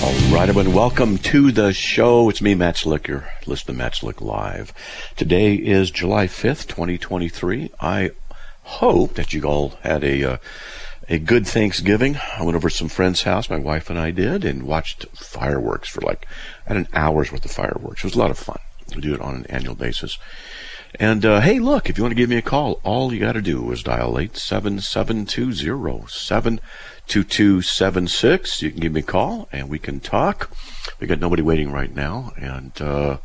All right, everyone, welcome to the show. It's me, Matt Slick. You're listening to Matt Slick Live. Today is July 5th, 2023. I hope that you all had a uh, a good Thanksgiving. I went over to some friend's house, my wife and I did, and watched fireworks for like at an hour's worth of fireworks. It was a lot of fun. We do it on an annual basis. And uh, hey, look, if you want to give me a call, all you got to do is dial eight seven seven two zero seven two two seven six. You can give me a call and we can talk. We got nobody waiting right now, and uh,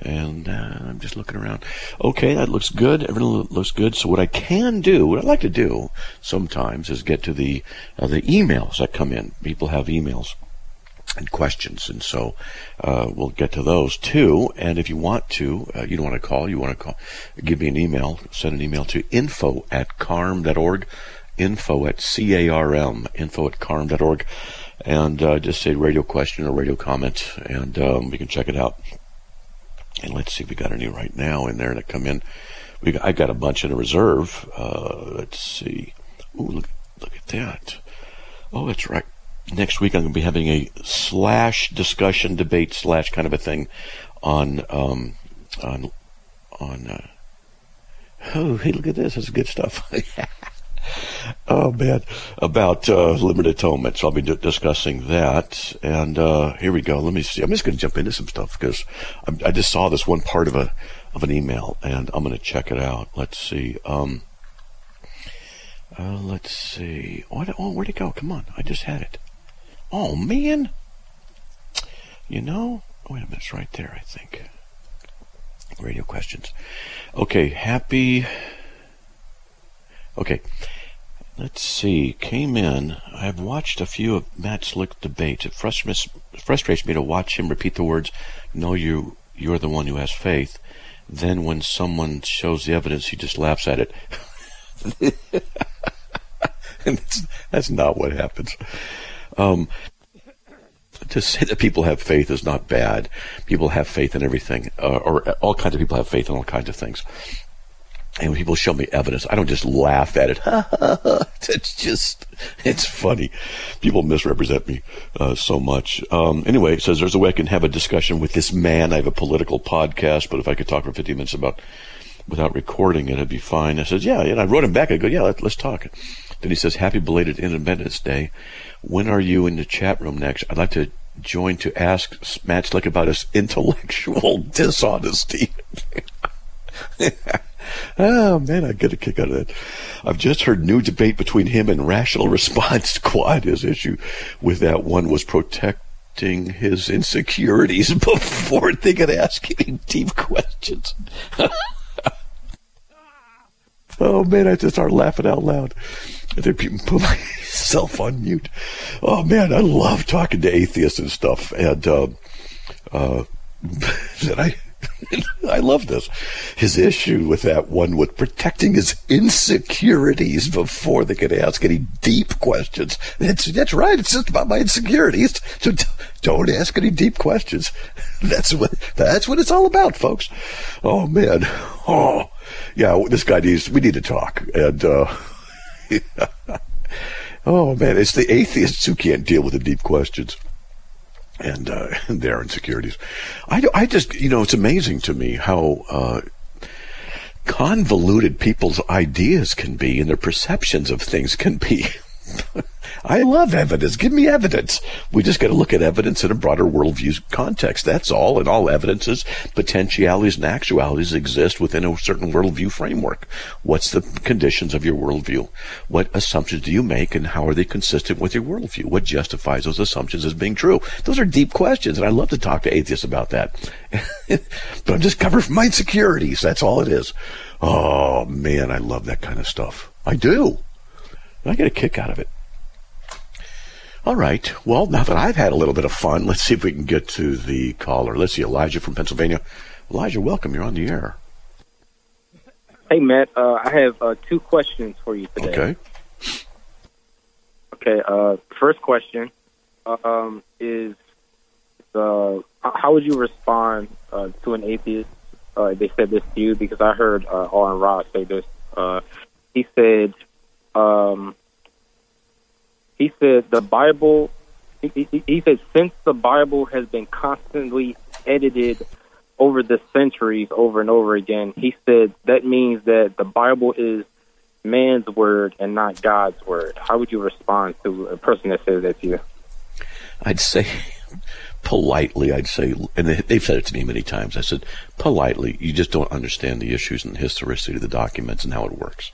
and uh, I'm just looking around. Okay, that looks good. Everything looks good. So what I can do, what I like to do sometimes, is get to the uh, the emails that come in. People have emails and questions, and so uh, we'll get to those too. And if you want to, uh, you don't want to call, you want to call, give me an email. Send an email to info at carm.org, info at c-a-r-m, info at carm.org, and uh, just say radio question or radio comment, and um, we can check it out. And let's see if we got any right now in there that come in. We got, I got a bunch in a reserve. Uh, let's see. Ooh, look, look at that. Oh, that's right. Next week I'm going to be having a slash discussion debate slash kind of a thing on um, on on. Uh, oh, hey, look at this. Is good stuff. oh man, about uh, limited atonement. So I'll be d- discussing that. And uh, here we go. Let me see. I'm just going to jump into some stuff because I just saw this one part of a of an email, and I'm going to check it out. Let's see. Um, uh, let's see. What? Oh, where'd it go? Come on, I just had it. Oh man. You know. Wait a minute. It's right there. I think. Radio questions. Okay. Happy. Okay. Let's see. Came in. I've watched a few of Matt Slick debates. It frustrates, me to watch him repeat the words, "No, you, you're the one who has faith." Then, when someone shows the evidence, he just laughs at it. and that's not what happens. Um, to say that people have faith is not bad. People have faith in everything, uh, or all kinds of people have faith in all kinds of things. And when people show me evidence, I don't just laugh at it. it's just, it's funny. People misrepresent me uh, so much. Um, anyway, it says there's a way I can have a discussion with this man. I have a political podcast, but if I could talk for 15 minutes about without recording it, it'd be fine. I said, yeah. And I wrote him back. I go, yeah, let, us talk. Then he says, happy belated Independence Day. When are you in the chat room next? I'd like to join to ask Matt Slick about his intellectual dishonesty. Oh man, I get a kick out of that. I've just heard new debate between him and Rational Response Squad. His issue with that one was protecting his insecurities before they could ask any deep questions. oh man, I just start laughing out loud. I think put myself on mute. Oh man, I love talking to atheists and stuff. And uh, uh, that I I love this. His issue with that one was protecting his insecurities before they could ask any deep questions. That's, that's right. It's just about my insecurities. So don't ask any deep questions. That's what, that's what it's all about, folks. Oh man. Oh, yeah, this guy needs, we need to talk. And, uh, oh man, it's the atheists who can't deal with the deep questions and uh, their insecurities. I, I just, you know, it's amazing to me how uh, convoluted people's ideas can be and their perceptions of things can be. I love evidence. Give me evidence. We just got to look at evidence in a broader worldview context. That's all. And all evidences, potentialities, and actualities exist within a certain worldview framework. What's the conditions of your worldview? What assumptions do you make and how are they consistent with your worldview? What justifies those assumptions as being true? Those are deep questions. And I love to talk to atheists about that. but I'm just covered from my insecurities. That's all it is. Oh man, I love that kind of stuff. I do. I get a kick out of it. All right. Well, now that I've had a little bit of fun, let's see if we can get to the caller. Let's see, Elijah from Pennsylvania. Elijah, welcome. You're on the air. Hey, Matt. Uh, I have uh, two questions for you today. Okay. Okay. Uh, first question um, is uh, how would you respond uh, to an atheist? Uh, they said this to you because I heard uh, Aaron Ra say this. Uh, he said, um, he said the Bible. He, he, he said since the Bible has been constantly edited over the centuries, over and over again, he said that means that the Bible is man's word and not God's word. How would you respond to a person that says that to you? I'd say politely, I'd say, and they've said it to me many times. I said, politely, you just don't understand the issues and the historicity of the documents and how it works.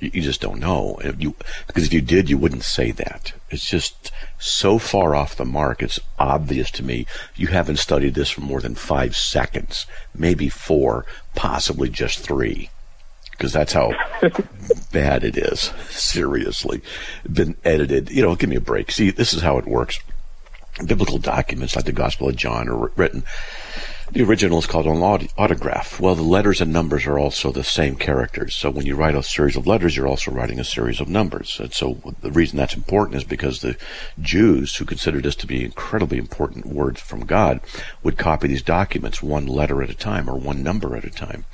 You, just don't know. If you, because if you did, you wouldn't say that. It's just so far off the mark. It's obvious to me. You haven't studied this for more than five seconds, maybe four, possibly just three because that's how bad it is. Seriously, been edited. You know, give me a break. See, this is how it works biblical documents like the Gospel of John are written. The original is called an autograph. Well, the letters and numbers are also the same characters. So when you write a series of letters, you're also writing a series of numbers. And so the reason that's important is because the Jews, who considered this to be incredibly important words from God, would copy these documents one letter at a time or one number at a time.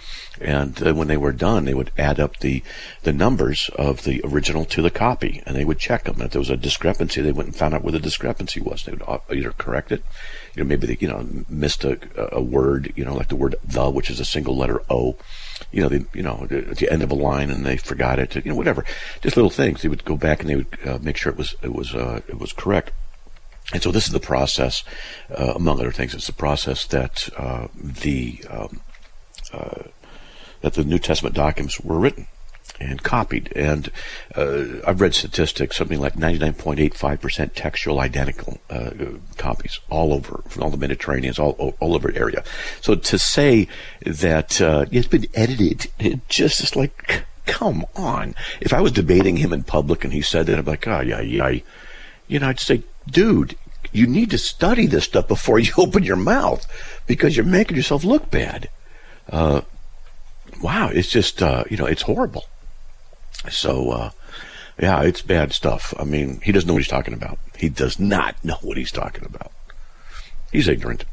And when they were done, they would add up the, the numbers of the original to the copy, and they would check them. And if there was a discrepancy, they went and found out where the discrepancy was. They would uh, either correct it, you know, maybe they, you know, missed a, a word, you know, like the word the, which is a single letter O, you know, they, you know, at the end of a line and they forgot it, you know, whatever. Just little things. They would go back and they would uh, make sure it was, it was, uh, it was correct. And so this is the process, uh, among other things, it's the process that uh, the um, uh, that the New Testament documents were written and copied. And uh, I've read statistics, something like 99.85% textual identical uh, copies all over, from all the Mediterraneans, all, all, over the area. So to say that uh, it's been edited, it just is like, come on. If I was debating him in public and he said that, I'd be like, oh, yeah, yeah. You know, I'd say, dude, you need to study this stuff before you open your mouth because you're making yourself look bad. Uh, wow, it's just, uh, you know, it's horrible. So, uh, yeah, it's bad stuff. I mean, he doesn't know what he's talking about. He does not know what he's talking about. He's ignorant.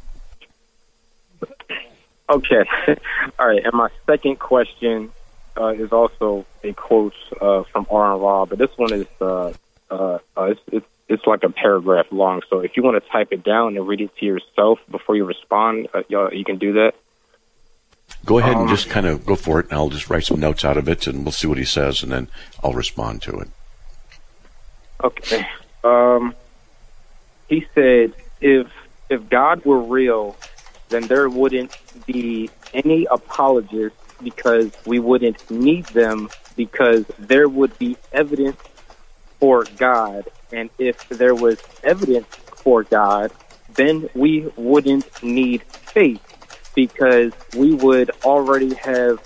Okay. All right. And my second question uh, is also a quote uh, from Aaron Ra, but this one is uh, uh, uh, it's, it's it's like a paragraph long. So if you want to type it down and read it to yourself before you respond, uh, you can do that. Go ahead and um, just kind of go for it, and I'll just write some notes out of it, and we'll see what he says, and then I'll respond to it. Okay. Um, he said, if if God were real, then there wouldn't be any apologists because we wouldn't need them because there would be evidence for God, and if there was evidence for God, then we wouldn't need faith because we would already have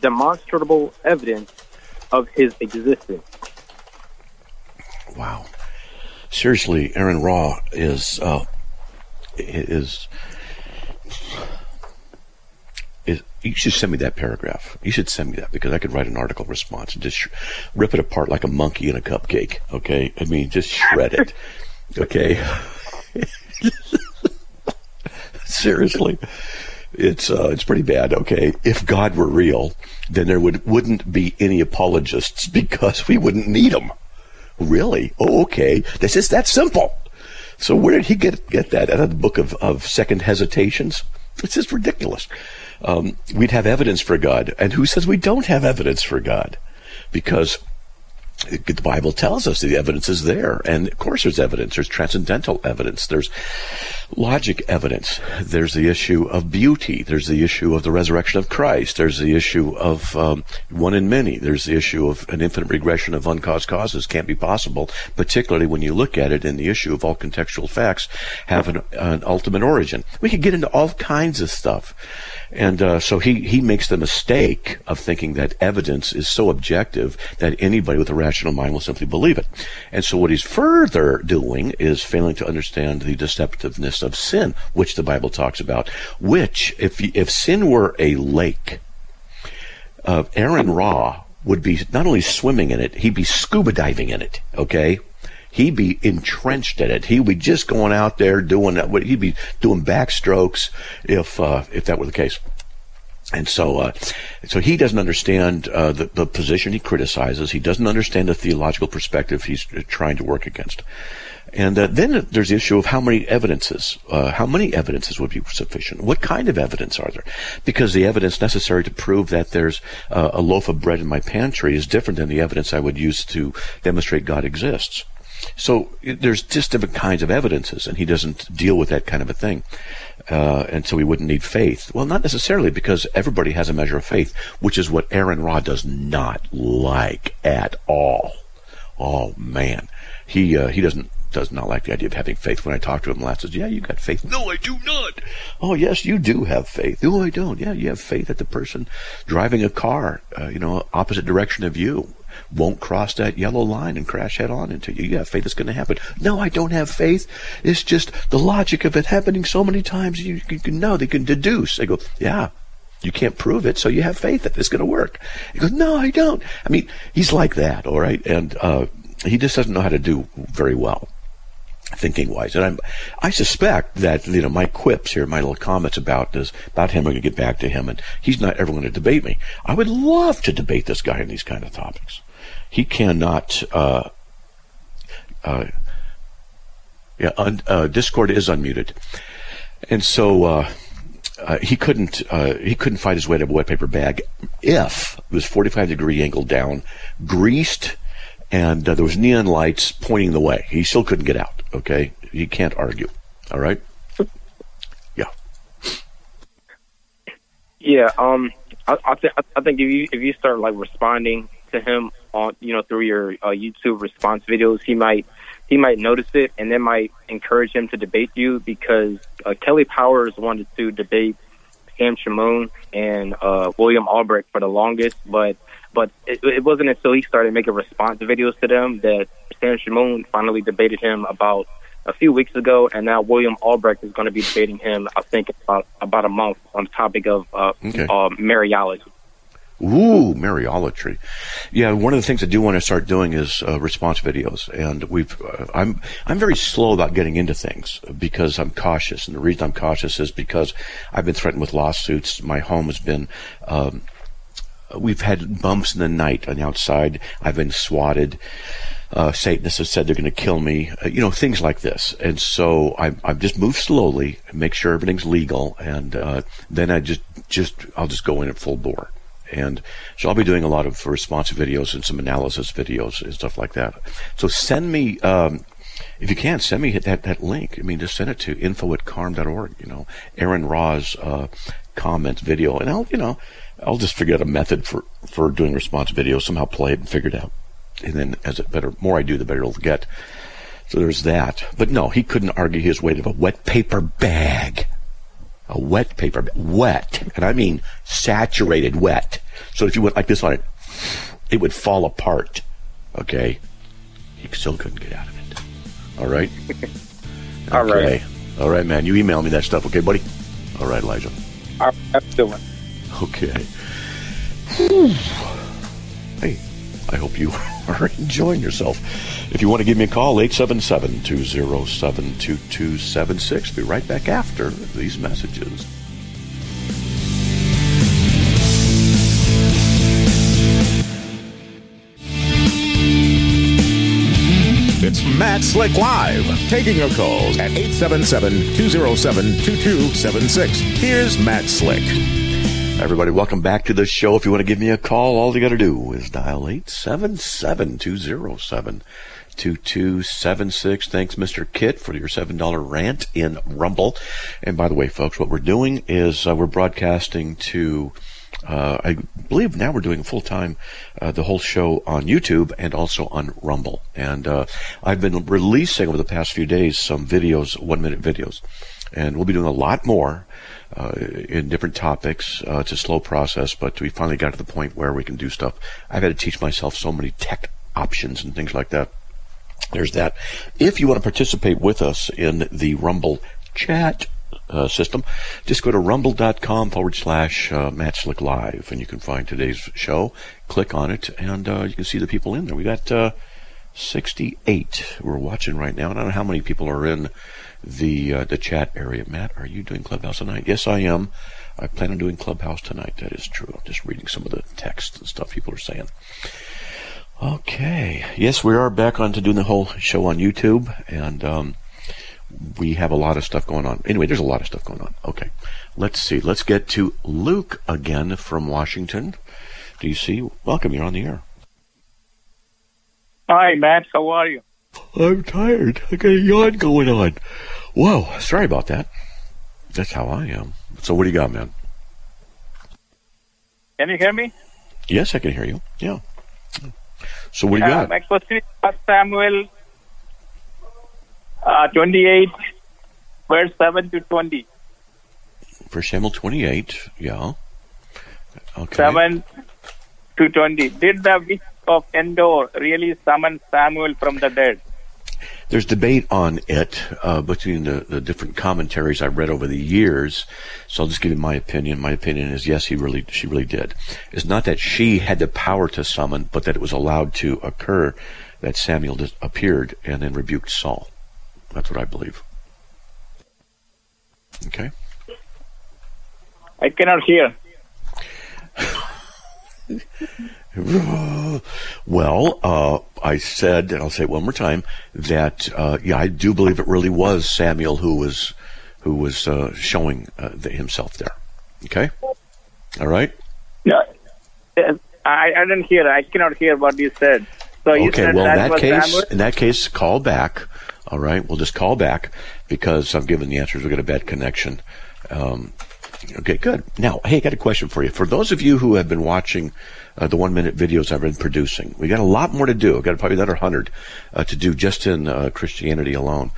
demonstrable evidence of his existence. Wow. Seriously, Aaron Ra is uh, is is you should send me that paragraph. You should send me that because I could write an article response and just rip it apart like a monkey in a cupcake. Okay, I mean just shred it. Okay. Seriously it's uh, it's pretty bad. Okay, if God were real, then there would wouldn't be any apologists because we wouldn't need them. Really? Oh, okay. This is that simple. So where did he get get that out of the book of, of Second Hesitations? It's just ridiculous. Um, we'd have evidence for God, and who says we don't have evidence for God? Because the Bible tells us the evidence is there. And of course, there's evidence. There's transcendental evidence. There's logic evidence. There's the issue of beauty. There's the issue of the resurrection of Christ. There's the issue of um, one in many. There's the issue of an infinite regression of uncaused causes can't be possible, particularly when you look at it in the issue of all contextual facts have an, an ultimate origin. We could get into all kinds of stuff. And uh, so he, he makes the mistake of thinking that evidence is so objective that anybody with a rational mind will simply believe it. And so what he's further doing is failing to understand the deceptiveness of sin, which the Bible talks about. Which, if if sin were a lake, uh, Aaron Ra would be not only swimming in it, he'd be scuba diving in it. Okay, he'd be entrenched in it. He'd be just going out there doing that. He'd be doing backstrokes if uh, if that were the case. And so, uh, so he doesn't understand uh, the, the position he criticizes. He doesn't understand the theological perspective he's trying to work against. And uh, then there's the issue of how many evidences, uh, how many evidences would be sufficient? What kind of evidence are there? Because the evidence necessary to prove that there's uh, a loaf of bread in my pantry is different than the evidence I would use to demonstrate God exists. So there's just different kinds of evidences, and he doesn't deal with that kind of a thing. Uh, and so he wouldn't need faith. Well, not necessarily, because everybody has a measure of faith, which is what Aaron Ra does not like at all. Oh man, he uh, he doesn't does not like the idea of having faith. When I talk to him last, says, "Yeah, you got faith." No, I do not. Oh, yes, you do have faith. No, I don't. Yeah, you have faith that the person driving a car, uh, you know, opposite direction of you, won't cross that yellow line and crash head on into you. You have faith it's going to happen. No, I don't have faith. It's just the logic of it happening so many times. You, you can know, they can deduce. They go, yeah, you can't prove it, so you have faith that it's going to work. He goes, no, I don't. I mean, he's like that, all right? And uh, he just doesn't know how to do very well thinking wise. And I'm, I suspect that, you know, my quips here, my little comments about this, about him, I'm going to get back to him, and he's not ever going to debate me. I would love to debate this guy on these kind of topics. He cannot, uh, uh, yeah, un, uh, Discord is unmuted. And so, uh, uh, he couldn't he couldn't fight his way to a wet paper bag if it was 45 degree angle down, greased, and there was neon lights pointing the way. He still couldn't get out. Okay, he can't argue. All right. Yeah. Yeah. Um. I, I think I think if you if you start like responding to him on you know through your uh, YouTube response videos, he might he might notice it and then might encourage him to debate you because uh, Kelly Powers wanted to debate Sam Shamoun and uh, William Albrecht for the longest, but but it, it wasn't until he started making response videos to them that Sam Shamoun finally debated him about a few weeks ago, and now William Albrecht is going to be debating him. I think about about a month on the topic of uh, okay. uh, Mariology. Ooh, Mariolatry. Yeah, one of the things I do want to start doing is uh, response videos, and we've. Uh, I'm I'm very slow about getting into things because I'm cautious, and the reason I'm cautious is because I've been threatened with lawsuits. My home has been. Um, we've had bumps in the night on the outside. I've been swatted. Uh, Satanists have said they're going to kill me. Uh, you know, things like this. And so I, I've just moved slowly, make sure everything's legal, and uh, then I just just I'll just go in at full bore. And so I'll be doing a lot of responsive videos and some analysis videos and stuff like that. So send me, um, if you can, send me that, that link. I mean, just send it to info at carm.org, you know, Aaron Ra's, uh, comments video. And I'll, you know, I'll just figure out a method for, for doing response videos, somehow play it and figure it out. And then as it better, more I do, the better it'll get. So there's that. But no, he couldn't argue his way to a wet paper bag a wet paper, wet, and I mean saturated wet. So if you went like this on it, it would fall apart. Okay, he still couldn't get out of it. All right. All okay. right. All right, man. You email me that stuff, okay, buddy? All right, Elijah. All right, I'm doing. Okay. Hey, I hope you are enjoying yourself. If you want to give me a call, 877-207-2276. Be right back after these messages. It's Matt Slick Live, taking your calls at 877-207-2276. Here's Matt Slick. Everybody, welcome back to the show. If you want to give me a call, all you got to do is dial 877 207 72276. Thanks, Mr. Kit, for your $7 rant in Rumble. And by the way, folks, what we're doing is uh, we're broadcasting to uh, I believe now we're doing full time uh, the whole show on YouTube and also on Rumble. And uh, I've been releasing over the past few days some videos, one minute videos, and we'll be doing a lot more. Uh, in different topics. Uh, it's a slow process, but we finally got to the point where we can do stuff. I've had to teach myself so many tech options and things like that. There's that. If you want to participate with us in the Rumble chat uh, system, just go to rumble.com forward slash uh, Matt Slick Live, and you can find today's show. Click on it, and uh, you can see the people in there. We got uh, 68 we're watching right now. I don't know how many people are in the uh, the chat area. Matt, are you doing Clubhouse tonight? Yes, I am. I plan on doing Clubhouse tonight. That is true. I'm just reading some of the text and stuff people are saying. Okay. Yes, we are back on to doing the whole show on YouTube, and um, we have a lot of stuff going on. Anyway, there's a lot of stuff going on. Okay. Let's see. Let's get to Luke again from Washington. DC. Welcome. You're on the air. Hi, Matt. How are you? I'm tired. I got a yawn going on. Whoa. Sorry about that. That's how I am. So, what do you got, man? Can you hear me? Yes, I can hear you. Yeah. So, what do you Uh, got? my question is Samuel uh, 28, verse 7 to 20. For Samuel 28. Yeah. Okay. 7 to 20. Did the witch of Endor really summon Samuel from the dead? There's debate on it uh, between the, the different commentaries I've read over the years. So I'll just give you my opinion. My opinion is yes, he really, she really did. It's not that she had the power to summon, but that it was allowed to occur that Samuel appeared and then rebuked Saul. That's what I believe. Okay. I cannot hear. Well, uh, I said, and I'll say it one more time, that uh, yeah, I do believe it really was Samuel who was who was uh, showing uh, the, himself there. Okay, all right. Uh, I, I didn't hear. I cannot hear what you said. So you Okay, said well in that case, Samuel? in that case, call back. All right, we'll just call back because I'm giving the answers. We got a bad connection. Um, okay, good. Now, hey, I got a question for you. For those of you who have been watching uh, the one minute videos I've been producing, we got a lot more to do. I've got probably another hundred uh, to do just in uh, Christianity alone.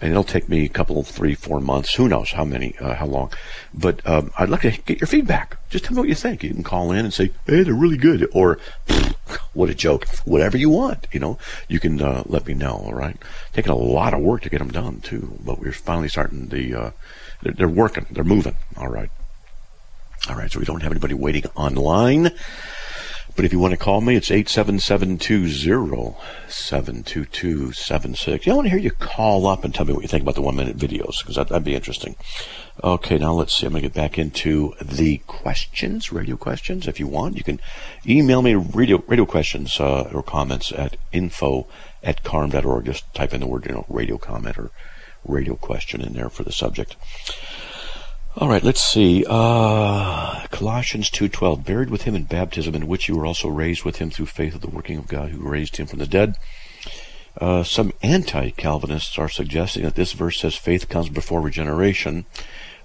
And it'll take me a couple, three, four months. Who knows how many, uh, how long? But um, I'd like to get your feedback. Just tell me what you think. You can call in and say, "Hey, they're really good," or "What a joke!" Whatever you want. You know, you can uh, let me know. All right. Taking a lot of work to get them done too, but we're finally starting the. They're, they're working. They're moving. All right. All right. So we don't have anybody waiting online. But if you want to call me, it's 877-207-2276. I want to hear you call up and tell me what you think about the one-minute videos, because that, that'd be interesting. Okay, now let's see. I'm going to get back into the questions, radio questions. If you want, you can email me radio, radio questions uh, or comments at info at carm.org. Just type in the word, you know, radio comment or radio question in there for the subject. All right, let's see. Uh, Colossians 2.12, buried with him in baptism, in which you were also raised with him through faith of the working of God who raised him from the dead. Uh, some anti-Calvinists are suggesting that this verse says faith comes before regeneration.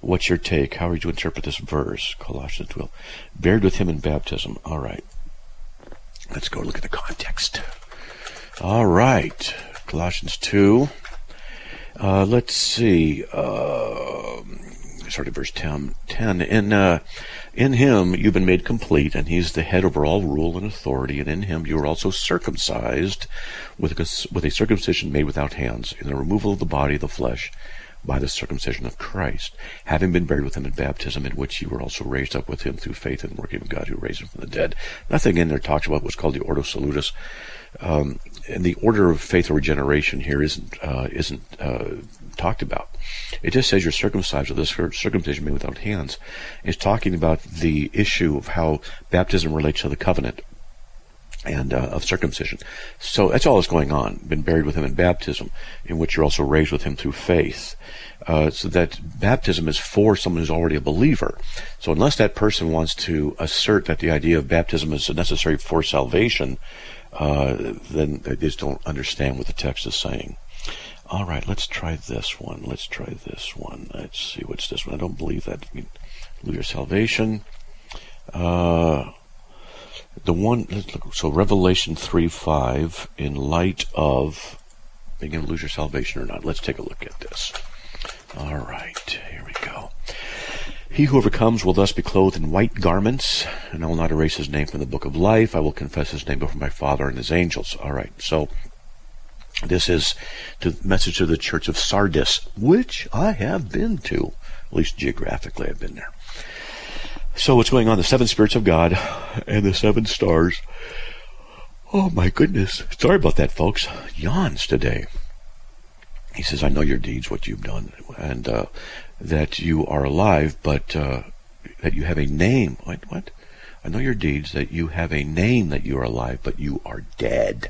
What's your take? How would you interpret this verse? Colossians 2.12, buried with him in baptism. All right. Let's go look at the context. All right. Colossians 2. Uh, let's see. Uh, start at verse 10. 10. In, uh, in him you've been made complete, and he's the head over all rule and authority, and in him you are also circumcised with a, with a circumcision made without hands, in the removal of the body of the flesh by the circumcision of Christ, having been buried with him in baptism, in which you were also raised up with him through faith in the working of God who raised him from the dead. Nothing in there talks about what's called the Ordo Salutis. Um, and the order of faith or regeneration here isn't uh, isn't uh, talked about. It just says you're circumcised with this circumcision made without hands. It's talking about the issue of how baptism relates to the covenant and uh, of circumcision. So that's all that's going on. Been buried with him in baptism, in which you're also raised with him through faith. Uh, so that baptism is for someone who's already a believer. So unless that person wants to assert that the idea of baptism is necessary for salvation, uh, then they just don't understand what the text is saying. All right, let's try this one. Let's try this one. Let's see what's this one. I don't believe that. Lose your salvation. Uh, the one. So Revelation three five. In light of, are you going to lose your salvation or not? Let's take a look at this. All right, here we go. He who overcomes will thus be clothed in white garments, and I will not erase his name from the book of life. I will confess his name before my Father and his angels. All right, so this is the message to the church of Sardis, which I have been to. At least geographically, I've been there. So what's going on? The seven spirits of God and the seven stars. Oh my goodness. Sorry about that, folks. Yawns today. He says, I know your deeds, what you've done, and uh, that you are alive, but uh, that you have a name. What? What? I know your deeds, that you have a name that you are alive, but you are dead.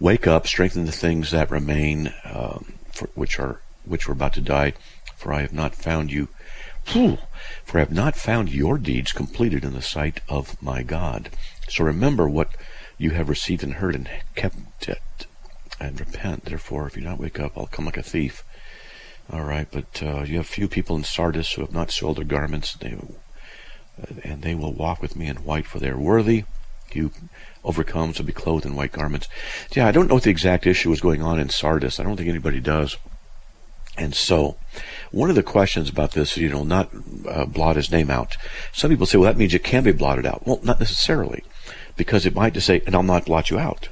Wake up, strengthen the things that remain, um, which are which were about to die. For I have not found you. For I have not found your deeds completed in the sight of my God. So remember what you have received and heard, and kept it, and repent. Therefore, if you do not wake up, I'll come like a thief. All right, but uh, you have few people in Sardis who have not soiled their garments. They, uh, and they will walk with me in white, for they are worthy. You overcomes will be clothed in white garments. Yeah, I don't know what the exact issue is going on in Sardis. I don't think anybody does. And so, one of the questions about this, you know, not uh, blot his name out. Some people say, well, that means it can be blotted out. Well, not necessarily, because it might just say, and I'll not blot you out.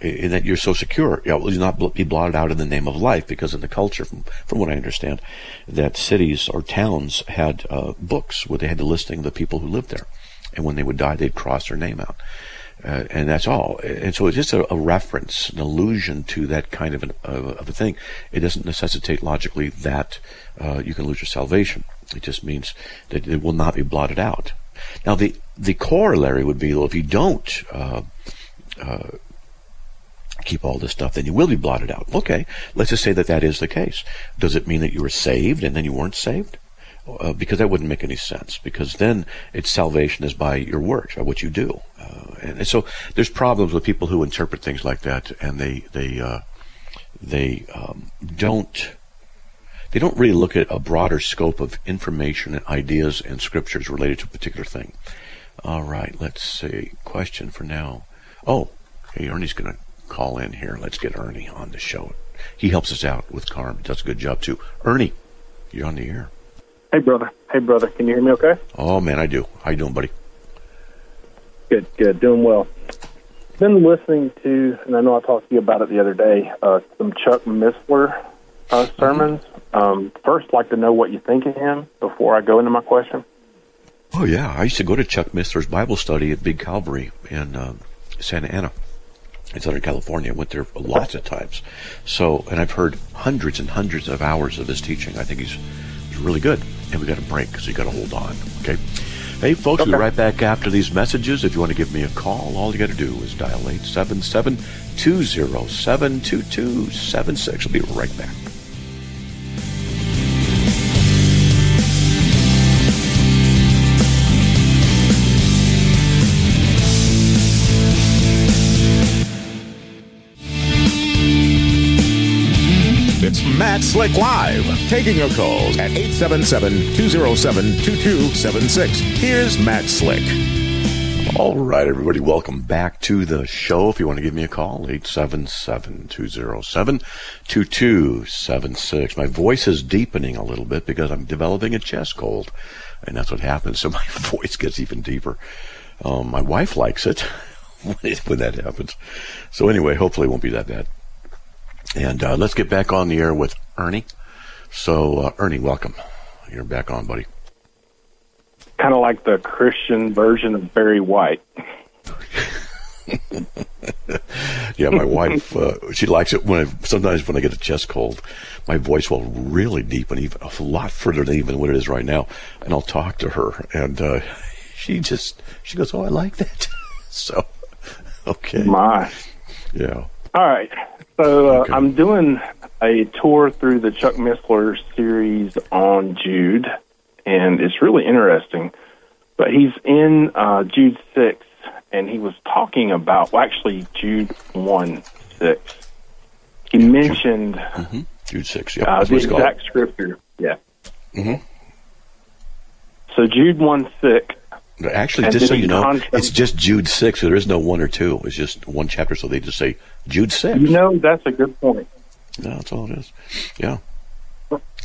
In that you're so secure, you will not be blotted out in the name of life, because in the culture, from, from what I understand, that cities or towns had uh, books where they had the listing of the people who lived there. And when they would die, they'd cross their name out. Uh, and that's all. And so it's just a, a, reference, an allusion to that kind of, an, of a thing. It doesn't necessitate logically that uh, you can lose your salvation. It just means that it will not be blotted out. Now, the the corollary would be, well, if you don't uh, uh keep all this stuff, then you will be blotted out. Okay, let's just say that that is the case. Does it mean that you were saved and then you weren't saved? Uh, because that wouldn't make any sense. Because then its salvation is by your works, by what you do. Uh, and, and, so there's problems with people who interpret things like that, and they they uh, they um, don't they don't really look at a broader scope of information and ideas and scriptures related to a particular thing. All right, let's see. Question for now. Oh, hey, Ernie's going to call in here. Let's get Ernie on the show. He helps us out with Carm. Does a good job too. Ernie, you're on the air. Hey, brother. Hey, brother. Can you hear me okay? Oh, man, I do. How you doing, buddy? Good, good. Doing well. Been listening to, and I know I talked to you about it the other day, uh, some Chuck Missler uh, sermons. Mm-hmm. Um, first, like to know what you think of him before I go into my question. Oh, yeah. I used to go to Chuck Missler's Bible study at Big Calvary in uh, Santa Ana in Southern California. I went there lots of times. So, and I've heard hundreds and hundreds of hours of his teaching. I think he's, he's really good and we got a break, so you got to hold on. Okay. Hey, folks, okay. we'll be right back after these messages. If you want to give me a call, all you got to do is dial 877 207 2276. I'll be right back. Slick Live, taking your calls at 877-207-2276. Here's Matt Slick. All right, everybody, welcome back to the show. If you want to give me a call, 877-207-2276. My voice is deepening a little bit because I'm developing a chest cold, and that's what happens. So my voice gets even deeper. Um, my wife likes it when that happens. So anyway, hopefully it won't be that bad. And uh, let's get back on the air with Ernie. So, uh, Ernie, welcome. You're back on, buddy. Kind of like the Christian version of Barry White. yeah, my wife, uh, she likes it when I, sometimes when I get a chest cold, my voice will really deepen even a lot further than even what it is right now. And I'll talk to her and, uh, she just, she goes, Oh, I like that. so, okay. My. Yeah. All right. So uh, okay. I'm doing a tour through the Chuck Missler series on Jude, and it's really interesting. But he's in uh, Jude six, and he was talking about well, actually Jude one six. He mentioned Mm-hmm. Jude 6. Yep. uh, the it's called. exact scripture. Yeah. Mhm. So Jude one six. Actually, just so you know, it's just Jude 6. So There is no 1 or 2. It's just one chapter, so they just say Jude 6. You know, that's a good point. No, that's all it is. Yeah.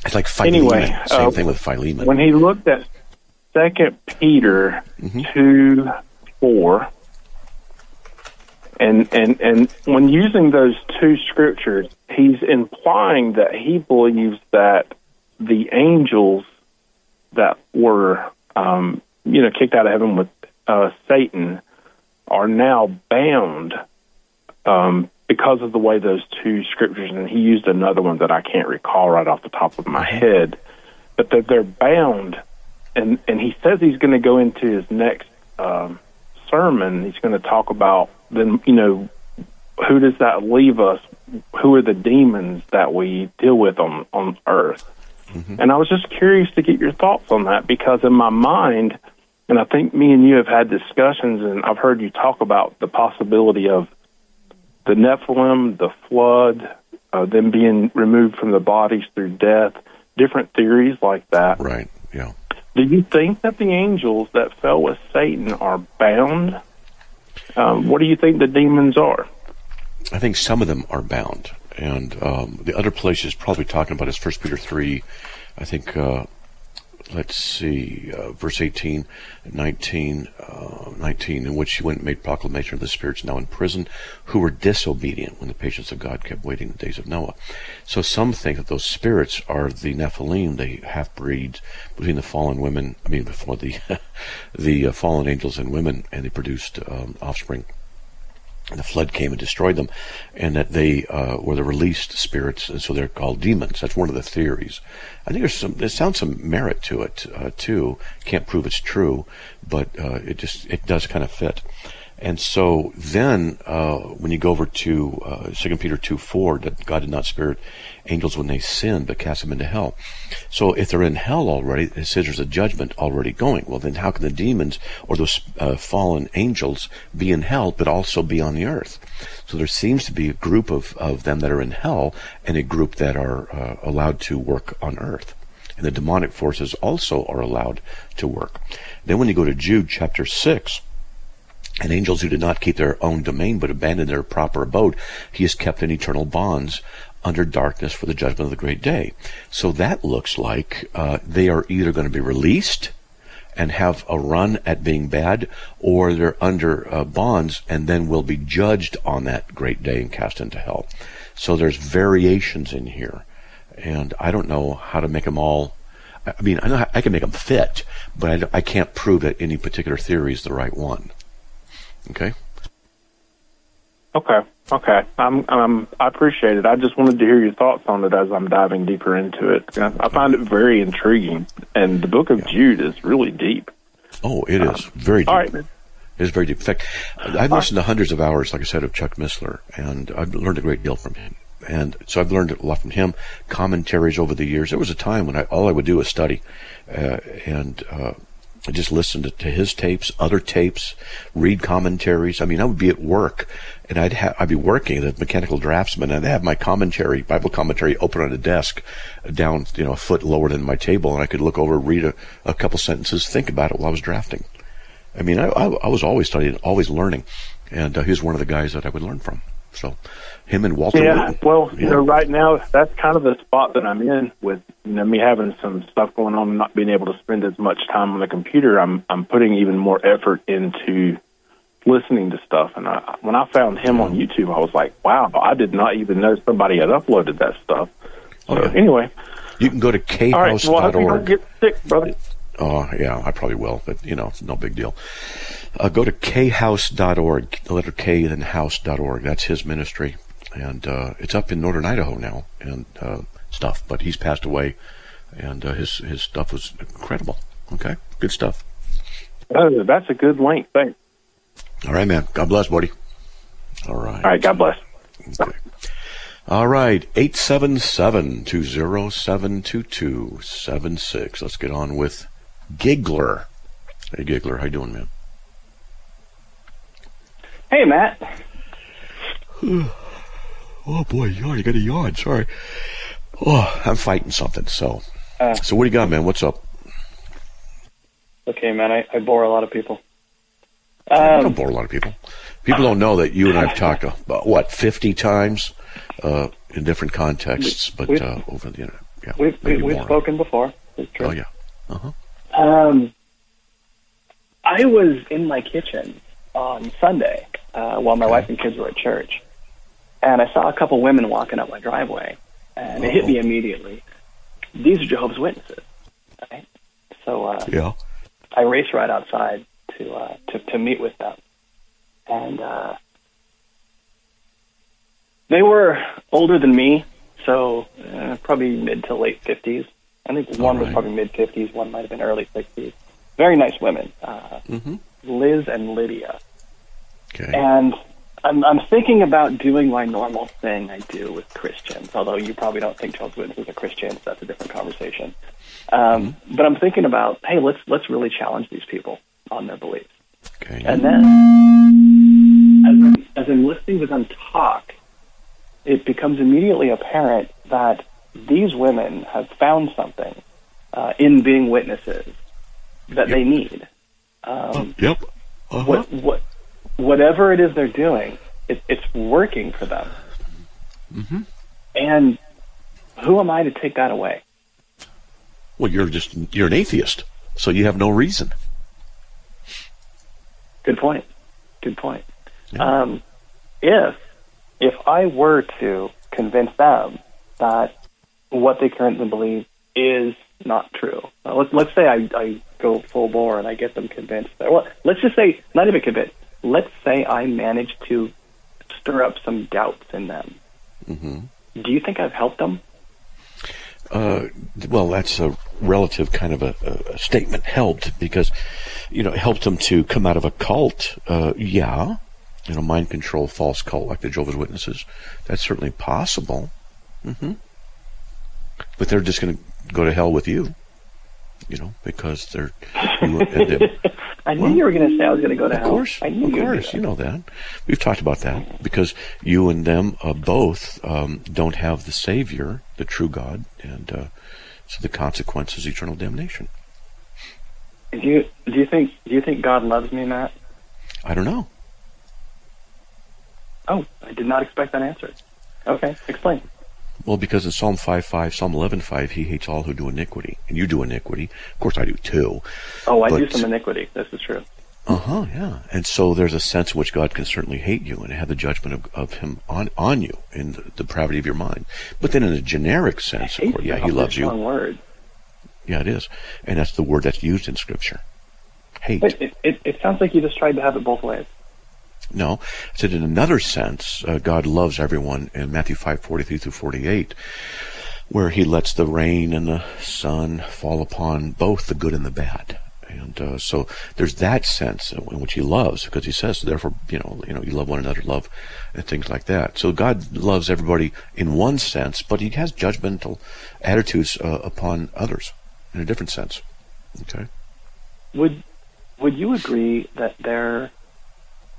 It's like Philemon. Anyway, Same uh, thing with Philemon. When he looked at Second Peter Mm-hmm. two four, and and and when using those two scriptures, he's implying that he believes that the angels that were um, you know kicked out of heaven with uh, Satan are now bound um, because of the way those two scriptures, and he used another one that I can't recall right off the top of my head, but that they're bound, and and he says he's going to go into his next um, sermon. He's going to talk about then you know who does that leave us? Who are the demons that we deal with on on Earth? And I was just curious to get your thoughts on that because in my mind, and I think me and you have had discussions, and I've heard you talk about the possibility of the Nephilim, the flood, uh, them being removed from the bodies through death, different theories like that. right. Yeah. Do you think that the angels that fell with Satan are bound? Um, what do you think the demons are? I think some of them are bound, and um, the other place is probably talking about is First Peter three. I think. Uh, let's see, uh, verse 18, 19, uh, 19, in which he went and made proclamation of the spirits now in prison, who were disobedient when the patience of God kept waiting the days of Noah. So some think that those spirits are the Nephilim, the half breeds between the fallen women. I mean, before the the uh, fallen angels and women, and they produced um, offspring the flood came and destroyed them, and that they uh, were the released spirits, and so they're called demons. That's one of the theories. I think there's some. There sounds some merit to it uh, too. Can't prove it's true, but uh, it just it does kind of fit. And so then, uh, when you go over to uh, 2 Peter 2 4, that God did not spare angels when they sinned, but cast them into hell. So if they're in hell already, it says there's a judgment already going. Well, then how can the demons or those uh, fallen angels be in hell, but also be on the earth? So there seems to be a group of, of them that are in hell and a group that are uh, allowed to work on earth. And the demonic forces also are allowed to work. Then when you go to Jude chapter 6, and angels who did not keep their own domain but abandoned their proper abode, he is kept in eternal bonds under darkness for the judgment of the great day. So that looks like uh, they are either going to be released and have a run at being bad, or they're under uh, bonds and then will be judged on that great day and cast into hell. So there's variations in here, and I don't know how to make them all. I mean, I know I can make them fit, but I, I can't prove that any particular theory is the right one. Okay. Okay, okay. I'm, um, I appreciate it. I just wanted to hear your thoughts on it as I'm diving deeper into it. I find it very intriguing, and the Book of Jude is really deep. Oh, it is very deep. All right, man. It is very deep. In fact, I've listened to hundreds of hours, like I said, of Chuck Missler, and I've learned a great deal from him. And so I've learned a lot from him. Commentaries over the years. There was a time when I, all I would do was study, uh, and uh, I just listened to, to his tapes, other tapes, read commentaries. I mean, I would be at work, and I'd ha- I'd be working as a mechanical draftsman, and I'd have my commentary, Bible commentary, open on a desk, down you know a foot lower than my table, and I could look over, read a, a couple sentences, think about it while I was drafting. I mean, I, I, I was always studying, always learning, and uh, he was one of the guys that I would learn from. So, him and Walter. Yeah, well, you Yeah. know, right now that's kind of the spot that I'm in with you know me having some stuff going on, and not being able to spend as much time on the computer. I'm I'm putting even more effort into listening to stuff. And I, when I found him on YouTube, I was like, wow, I did not even know somebody had uploaded that stuff. Oh, so Oh, yeah. anyway, You can go to all right. Well, I hope you don't get sick, brother. Oh, yeah, I probably will, but you know, it's no big deal. Uh, go to khouse.org, the letter K, then house.org. That's his ministry. And uh, it's up in northern Idaho now and uh, stuff, but he's passed away, and uh, his, his stuff was incredible. Okay, good stuff. Oh, that's a good link. Thanks. All right, man. God bless, buddy. All right. All right. God bless. Okay. All right, 877-207-2276. Let's get on with Giggler. Hey, Giggler, how you doing, man? Hey, Matt. Oh boy, you got a yawn. Sorry. Oh, I'm fighting something. So, Uh, so what do you got, man? What's up? okay, man. I, I bore a lot of people. I don't Um, bore a lot of people. People don't know that you and I've talked about what 50 times uh, in different contexts, but uh, over the internet. Yeah, we've we, maybe we've spoken before. It's true. Oh yeah. Uh-huh. Um, I was in my kitchen on Sunday uh, while my wife and kids were at church, and I saw a couple women walking up my driveway, and it hit me immediately. These are Jehovah's Witnesses, right? So uh, Yeah. I raced right outside to uh, to to meet with them, and uh, they were older than me, so uh, probably mid to late fifties. I think one was probably mid fifties, one might have been early sixties. Very nice women, uh, Mm-hmm. Liz and Lydia. Okay. And I'm, I'm thinking about doing my normal thing I do with Christians, although you probably don't think Jehovah's Witnesses are Christians. That's a different conversation. Um, But I'm thinking about, hey, let's let's really challenge these people on their beliefs. Okay. And then, as I'm, as I'm listening to them talk, it becomes immediately apparent that these women have found something uh, in being witnesses that they need. Um, yep. Uh-huh. what, what, whatever it is they're doing, it, it's working for them. Mm-hmm. And who am I to take that away? Well, you're just you're an atheist, so you have no reason. Good point. Good point. Yeah. Um, if if I were to convince them that what they currently believe is not true, uh, let's let's say I, I go full bore and I get them convinced. That, well, let's just say not even convinced. Let's say I manage to stir up some doubts in them. Mm-hmm. Do you think I've helped them? Uh, well, that's a relative kind of a, a statement. Helped because, you know, it helped them to come out of a cult. Uh, yeah, you know, mind control, false cult like the Jehovah's Witnesses. That's certainly possible. hmm But they're just going to go to hell with you. You know, because they're. You, them. I knew you were going to say I was going to go to Of hell. course, I knew of you course, you know that. We've talked about that because you and them uh, both um, don't have the Savior, the true God, and uh, so the consequence is eternal damnation. Do you do you think do you think God loves me, Matt? I don't know. Oh, I did not expect that answer. Okay, explain. Well, because in Psalm 5.5, Psalm 11.5, he hates all who do iniquity. And you do iniquity. Of course, I do too. Oh, I do some iniquity. This is true. Uh-huh, yeah. And so there's a sense in which God can certainly hate you and have the judgment of, of him on, on you in the depravity of your mind. But then in a generic sense, of course, yeah, he loves you. word. Yeah, it is. And that's the word that's used in Scripture. Hate. But it, it, it sounds like you just tried to have it both ways. No, I said in another sense, uh, God loves everyone in Matthew five forty three through forty eight, where He lets the rain and the sun fall upon both the good and the bad, and uh, so there's that sense in which He loves, because He says, therefore, you know, you know, you love one another, love, and things like that. So God loves everybody in one sense, but He has judgmental attitudes uh, upon others in a different sense. Okay. Would would you agree that there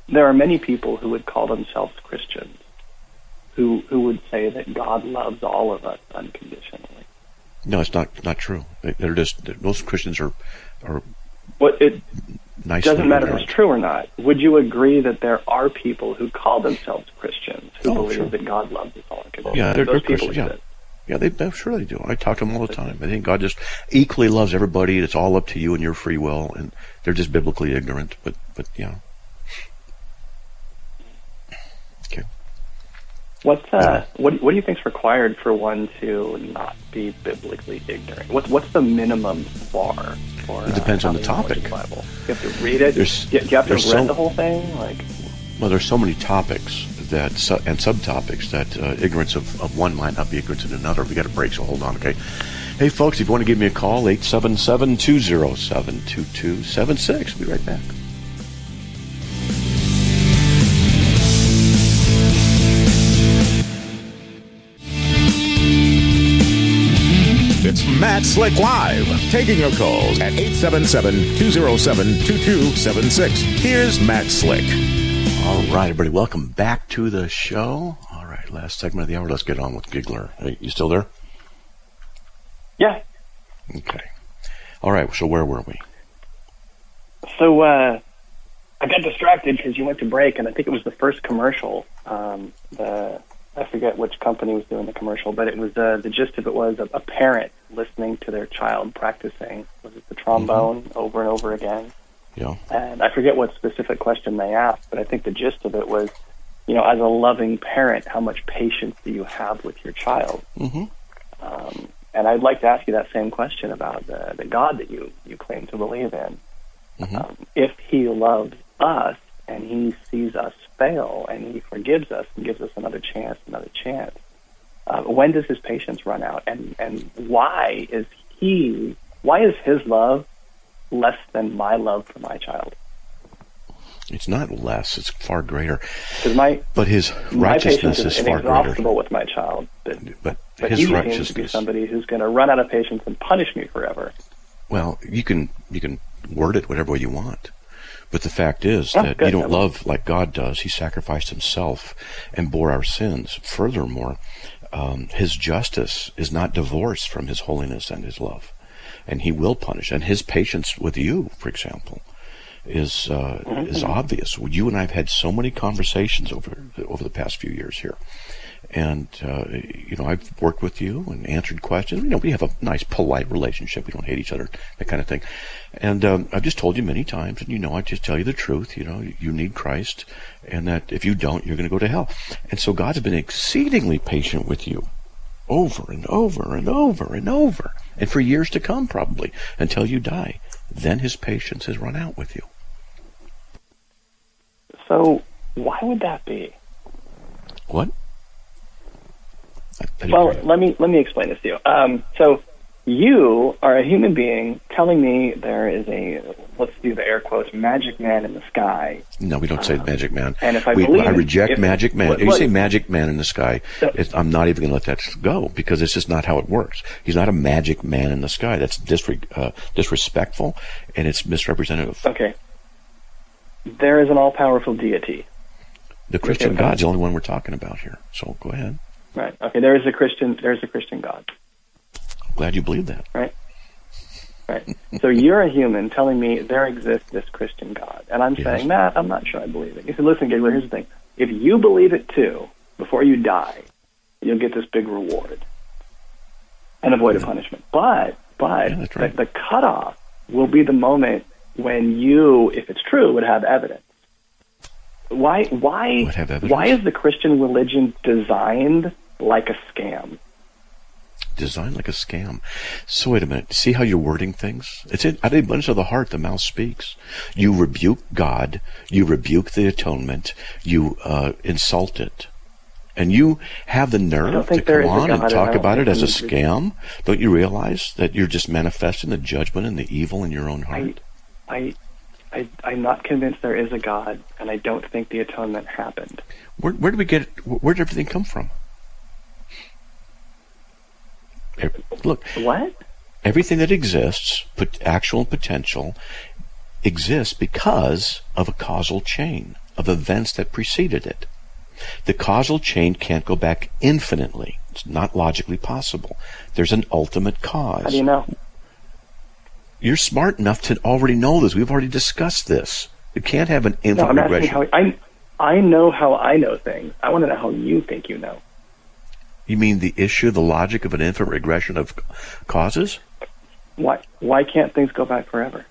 there are many people who would call themselves Christians who who would say that God loves all of us unconditionally? No, it's not not true. They- They're just most Christians are are What it doesn't matter if it's true or not. Would you agree that there are people who call themselves Christians who Oh, believe sure. that God loves us all unconditionally? Yeah, they're, Those they're people Christians. Yeah, exist. yeah, they, they sure they do. I talk to them all the time. I think God just equally loves everybody. It's all up to you and your free will, and they're just biblically ignorant. But but yeah, okay. What's uh, what what do you think's required for one to not be biblically ignorant? What's what's the minimum bar for? It depends uh, on the having knowledge of topic. The Bible. You have to read it. There's- do, you- you have to read so- the whole thing? Like, Well, there's so many topics that and subtopics that uh, ignorance of, of one might not be ignorance of another. We got a break, so hold on, okay? Hey, folks, if you want to give me a call, 877-207-2276. Be right back. It's Matt Slick Live, taking your calls at 877-207-2276. Here's Matt Slick. All right, everybody, welcome back to the show. All right, last segment of the hour. Let's get on with Giggler. Hey, you still there? Yeah. Okay. All right, so where were we? So uh, I got distracted because you went to break, and I think it was the first commercial. Um, the I forget which company was doing the commercial, but it was uh, the gist of it was a, a parent listening to their child practicing was it the trombone over and over again. Yeah. And I forget what specific question they asked, but I think the gist of it was, you know, as a loving parent, how much patience do you have with your child? Mm-hmm. Um, and I'd like to ask you that same question about the, the God that you, you claim to believe in. Mhm. Um, if He loves us and He sees us fail and He forgives us and gives us another chance, another chance, uh, when does His patience run out? And, and why is He, why is His love less than my love for my child? It's not less; it's far greater. Because my, But his righteousness is is far greater. with my child. But, But but his seems to be somebody who's going to run out of patience and punish me forever. Well, you can you can word it whatever way you want. But the fact is Oh, that good. you don't love like God does. He sacrificed himself and bore our sins. Furthermore, um, his justice is not divorced from his holiness and his love. And he will punish. And his patience with you, for example, is uh, is obvious. You and I have had so many conversations over over the past few years here, and uh, you know I've worked with you and answered questions. You know we have a nice, polite relationship. We don't hate each other, that kind of thing. And um, I've just told you many times, and you know I just tell you the truth. You know you need Christ, and that if you don't, you're going to go to hell. And so God's been exceedingly patient with you, over and over and over and over, and for years to come, probably until you die. Then His patience has run out with you. So why would that be? What? I- I didn't Well, let me let me explain this to you. Um, so you are a human being telling me there is a let's do the air quotes magic man in the sky. no, we don't say magic man. and if I we, believe- I reject magic man. look, If you say magic man in the sky, So- it's, I'm not even going to let that go because it's just not how it works. He's not a magic man in the sky. That's disre- uh, disrespectful and it's misrepresentative. Okay. There is an all powerful deity. The Christian. God's the only one we're talking about here. So go ahead. Right. Okay, there is a Christian there is a Christian God. Glad you believe that. Right. Right. So you're a human telling me there exists this Christian God. And I'm Yes. saying, Matt, I'm not sure I believe it. You said, listen, Giggler, here's the thing. If you believe it too, before you die, you'll get this big reward and avoid a punishment. But but Yeah, right. the, the cutoff will be the moment when you, if it's true, would have evidence. Why why Would have evidence? why is the Christian religion designed like a scam? Designed like a scam. So wait a minute. See how you're wording things? It's in, out of the abundance of the heart, the mouth speaks. You rebuke God. You rebuke the atonement. You uh, insult it. And you have the nerve to come on and talk about it as a is. scam? Don't you realize that you're just manifesting the judgment and the evil in your own heart? I, I, I'm not convinced there is a God, and I don't think the atonement happened. Where, where did we get? Where did everything come from? Look, What? everything that exists, actual and potential, exists because of a causal chain of events that preceded it. The causal chain can't go back infinitely. It's not logically possible. There's an ultimate cause. How do you know? You're smart enough to already know this. We've already discussed this. You can't have an No, infinite I'm asking regression. how I. I know how I know things. I want to know how you think you know. You mean the issue, the logic of an infinite regression of causes? Why? Why can't things go back forever?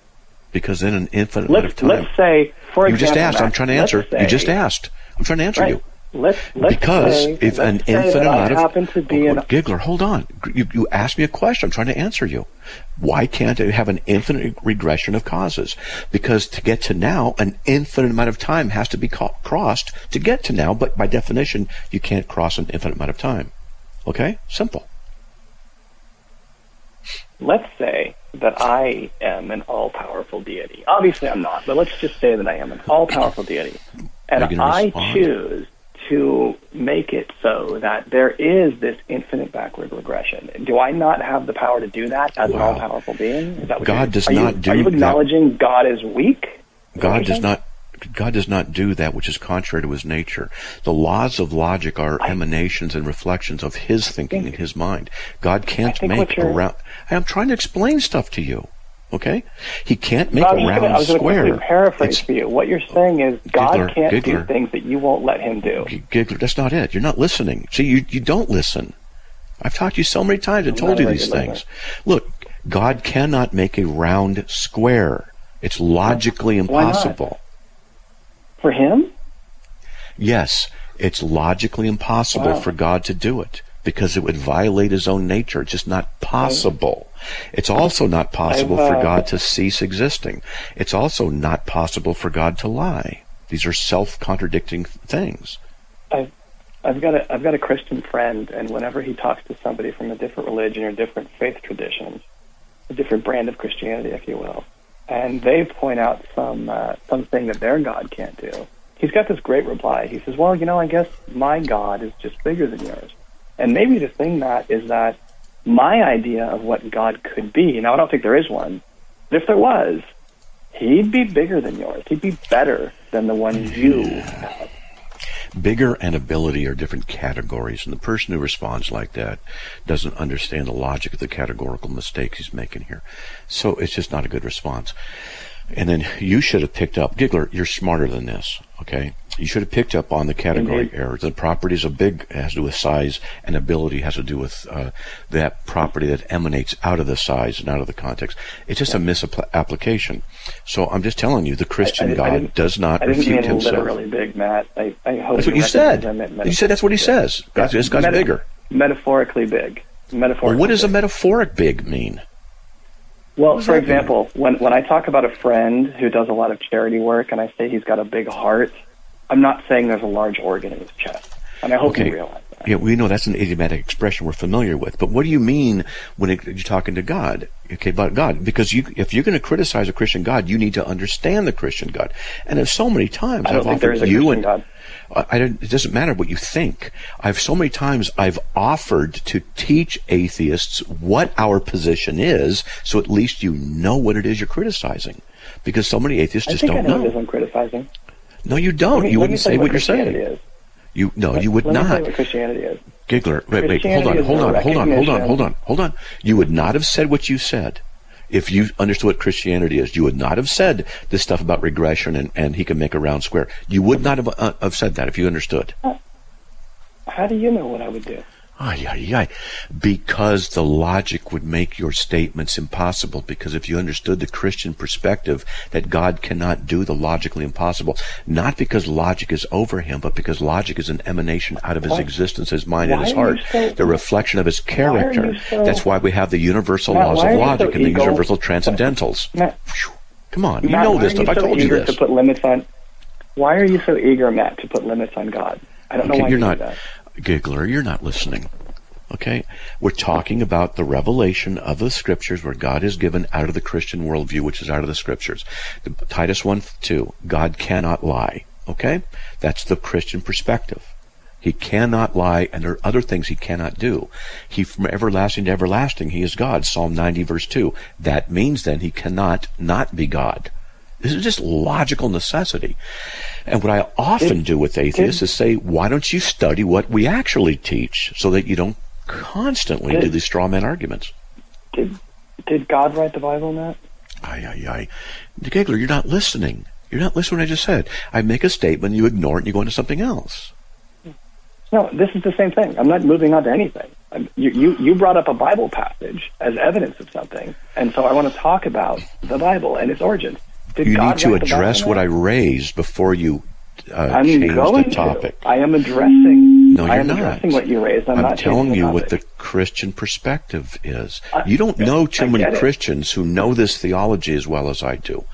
Because in an infinite amount Let's of time. let's say, for example. you example, just asked. I'm trying to answer. you just say- asked. I'm trying to answer Right. you. Let's, let's because say, if an say infinite amount of happen to be Oh, an Giggler, hold on. You, you asked me a question. I'm trying to answer you. Why can't it have an infinite regression of causes? Because to get to now, an infinite amount of time has to be co- crossed to get to now. But by definition, you can't cross an infinite amount of time. Okay, simple. let's say that I am an all-powerful deity. Obviously, I'm not, but let's just say that I am an all-powerful deity, and you I respond? choose to make it so that there is this infinite backward regression. Do I not have the power to do that as an all-powerful being? Is that what God does are you- not do that? Are you that. acknowledging God is weak? That God does not. God does not do that which is contrary to his nature. The laws of logic are emanations and reflections of his thinking and his mind. God can't make a round. I'm trying to explain stuff to you. Okay? He can't make I a round gonna, I was gonna square. paraphrase It's- for you. What you're saying is God Giggler, can't Giggler. do things that you won't let him do. Giggler, that's not it. You're not listening. See, you, you don't listen. I've talked to you so many times and told you these things. Look, God cannot make a round square. It's logically Why not? impossible. For him? Yes, it's logically impossible Wow. for God to do it because it would violate his own nature. It's just not possible. It's also not possible I've, for uh, God to cease existing. It's also not possible for God to lie. These are self-contradicting things. I've I've got a I've got a Christian friend, and whenever he talks to somebody from a different religion or different faith tradition, a different brand of Christianity, if you will, and they point out some uh, something that their God can't do, he's got this great reply. He says, "Well, you know, I guess my God is just bigger than yours." And maybe the thing that is that my idea of what God could be. Now, I don't think there is one. But if there was, he'd be bigger than yours. He'd be better than the one you have. Bigger and ability are different categories, and the person who responds like that doesn't understand the logic of the categorical mistake he's making here. So it's just not a good response. And then you should have picked up, Giggler, you're smarter than this, okay? You should have picked up on the category Indeed. error. The properties of big has to do with size, and ability has to do with uh, that property that emanates out of the size and out of the context. It's just a misapplication. So I'm just telling you, the Christian I- I God does not I didn't refute mean himself. literally big, Matt. I, I hope That's what you said. You said that's what he says. God's, this God's Meta- bigger. Metaphorically big. Metaphorically. Well, what does a metaphoric big mean? Well, for example, when when I talk about a friend who does a lot of charity work, and I say he's got a big heart, I'm not saying there's a large organ in his chest, and I hope Okay. you realize that. Yeah, we know that's an idiomatic expression we're familiar with. But what do you mean when it, you're talking to God? Okay, about God, because you, if you're going to criticize a Christian God, you need to understand the Christian God. And there's so many times I don't I've think there offered is a you Christian and God. I, I don't, it doesn't matter what you think. I've so many times I've offered to teach atheists what our position is, so at least you know what it is you're criticizing. Because so many atheists I just don't know know. what I'm criticizing. No, you don't. me- you wouldn't say you what you're saying. Is. You no, you would Let me tell not. what Christianity is. Giggler, wait, wait, hold on, hold on, hold on, hold on, hold on, hold on. You would not have said what you said if you understood what Christianity is. You would not have said this stuff about regression and, and he can make a round square. You would not have, uh, have said that if you understood. How do you know what I would do? Ay, ay, ay. Because the logic would make your statements impossible. Because if you understood the Christian perspective that God cannot do the logically impossible, not because logic is over him, but because logic is an emanation out of his existence, his mind, and his heart, so- the reflection of his character. you so- That's why we have the universal Matt, laws of you so logic and the ego- universal transcendentals. Matt, Come on, you Matt, know this stuff. I told you this. to put limits on? Why are you so eager, Matt, to put limits on God? I don't know Okay, why you're you not, do that. Giggler, you're not listening. Okay? We're talking about the revelation of the scriptures where God is given out of the Christian worldview, which is out of the scriptures. Titus 1 2, God cannot lie. Okay? That's the Christian perspective. He cannot lie, and there are other things he cannot do. He, from everlasting to everlasting, he is God. Psalm 90, verse 2. That means then he cannot not be God. This is just logical necessity. And what I often do with atheists is say, why don't you study what we actually teach so that you don't constantly Did- do these straw man arguments? Did did God write the Bible, Matt? Ay, ay, ay. Giggler, you're not listening. You're not listening to what I just said. I make a statement, you ignore it, and you go into something else. No, this is the same thing. I'm not moving on to anything. You, you you brought up a Bible passage as evidence of something, and so I want to talk about the Bible and its origins. Did You God need to address what I raised before you uh, I'm change going the topic. to. I am addressing. No, I you're am not. addressing what you raised. I'm, I'm not telling you the what the. Christian perspective is. I- you don't know too I many it. Christians who know this theology as well as I do.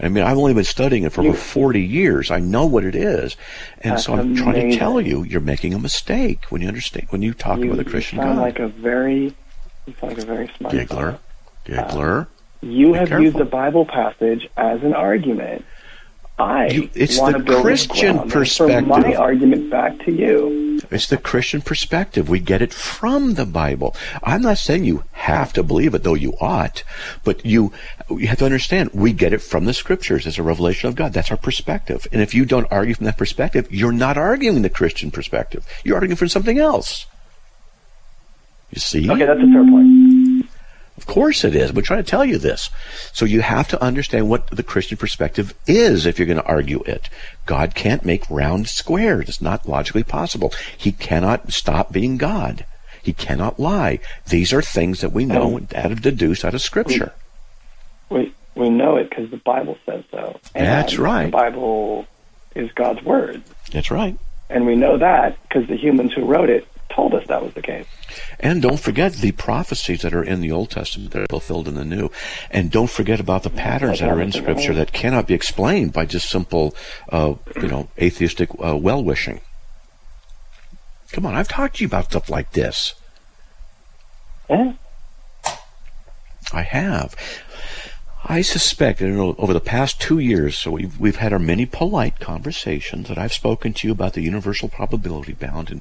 I mean, I've only been studying it for You- over 40 years. I know what it is. And so I'm trying to tell you, you're making a mistake when you understand, when you talk You, about the you Christian sound God. like a very, you sound like a very smart Giggler. fellow. Giggler. You Be have careful. used a Bible passage as an argument. I You- it's want the to build Christian and throw my argument back to you. It's the Christian perspective. We get it from the Bible. I'm not saying you have to believe it, though you ought, but you, you have to understand we get it from the scriptures as a revelation of God. That's our perspective. And if you don't argue from that perspective, you're not arguing the Christian perspective. You're arguing for something else. You see? Okay, that's a fair point. Of course it is. We're trying to tell you this. So you have to understand what the Christian perspective is if you're going to argue it. God can't make round squares. It's not logically possible. He cannot stop being God. He cannot lie. These are things that we know and that have deduced out of Scripture. We we know it because the Bible says so. And That's right. The Bible is God's word, That's right. and we know that because the humans who wrote it told us that was the case. And don't forget the prophecies that are in the Old Testament that are fulfilled in the New. And don't forget about the patterns that are in Scripture that cannot be explained by just simple, uh, you know, atheistic uh, well wishing. Come on, I've talked to you about stuff like this. Yeah. I have. I suspect that over the past two years, so we've, we've had our many polite conversations that I've spoken to you about the universal probability bound and,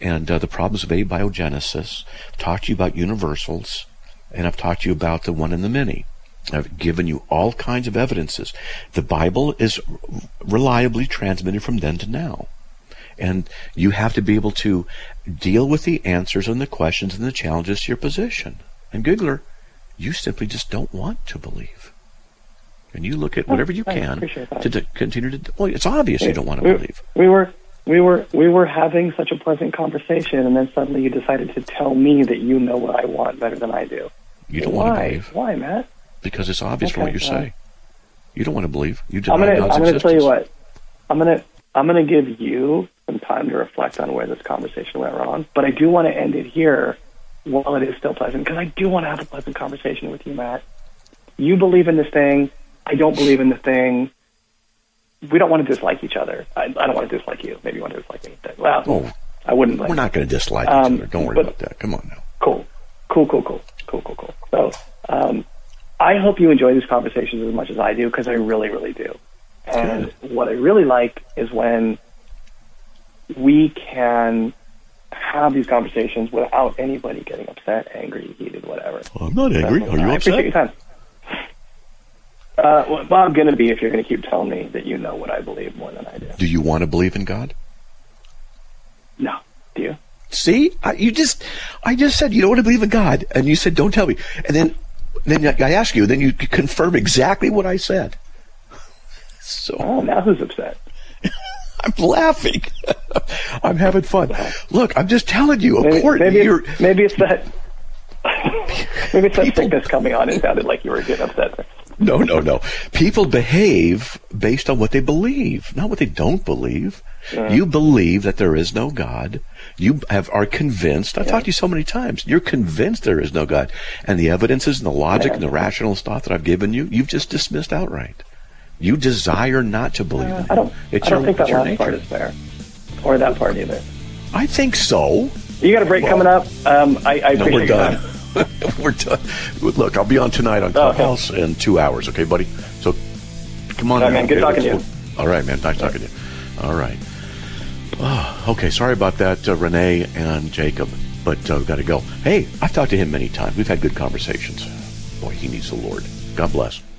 and uh, the problems of abiogenesis, talked to you about universals, and I've talked to you about the one and the many. I've given you all kinds of evidences. The Bible is reliably transmitted from then to now. And you have to be able to deal with the answers and the questions and the challenges to your position. And Giggler, you simply just don't want to believe. And you look at oh, whatever you can to, to continue to. Well, it's obvious you don't want to we, believe. We were we were we were having such a pleasant conversation, and then suddenly you decided to tell me that you know what I want better than I do. You don't Why? want to believe Why, Matt? because it's obvious from what you well. say. You don't want to believe. You deny I'm gonna God's I'm gonna tell you what. I'm gonna I'm gonna give you some time to reflect on where this conversation went wrong, but I do want to end it here while it is still pleasant because I do want to have a pleasant conversation with you, Matt. You believe in this thing. I don't believe in the thing. We don't want to dislike each other. I, I don't want to dislike you. Maybe you want to dislike me. Well, Oh, I wouldn't. Like we're not going to dislike Um, each other. Don't worry but- about that. Come on now. Cool. Cool, cool, cool. Cool, cool, cool. So, um, I hope you enjoy these conversations as much as I do because I really, really do. And what I really like is when we can have these conversations without anybody getting upset, angry, heated, whatever. I'm not angry. Are you I appreciate your time. Uh, well, well, I'm going to be if you're going to keep telling me that you know what I believe more than I do. Do you want to believe in God? No. Do you? See, I, you just, I just said you don't want to believe in God, and you said don't tell me, and then, then I ask you, then you confirm exactly what I said. So Oh, now who's upset? I'm laughing. I'm having fun. Look, I'm just telling you. Maybe, course, maybe, you're. it's, maybe it's that. maybe it's that People- sickness coming on. It sounded like you were getting upset. No, no, no. People behave based on what they believe, not what they don't believe. You believe that there is no God. You have are convinced. I've talked to you so many times. You're convinced there is no God, and the evidences and the logic and the rational stuff that I've given you, you've just dismissed outright. You desire not to believe in I don't. It's I don't your, think that last part nature. is fair, or that part either. I think so. You got a break coming up. Um, I, I No, we're done. we're done. Look, I'll be on tonight on Oh, okay. In two hours. Okay, buddy. So come on. All right, now, man. Good okay? talking to Let's- All right, man. Nice talking to you. All right. Oh, okay. Sorry about that, uh, Renee and Jacob, but uh, we've got to go. Hey, I've talked to him many times. We've had good conversations. Boy, he needs the Lord. God bless.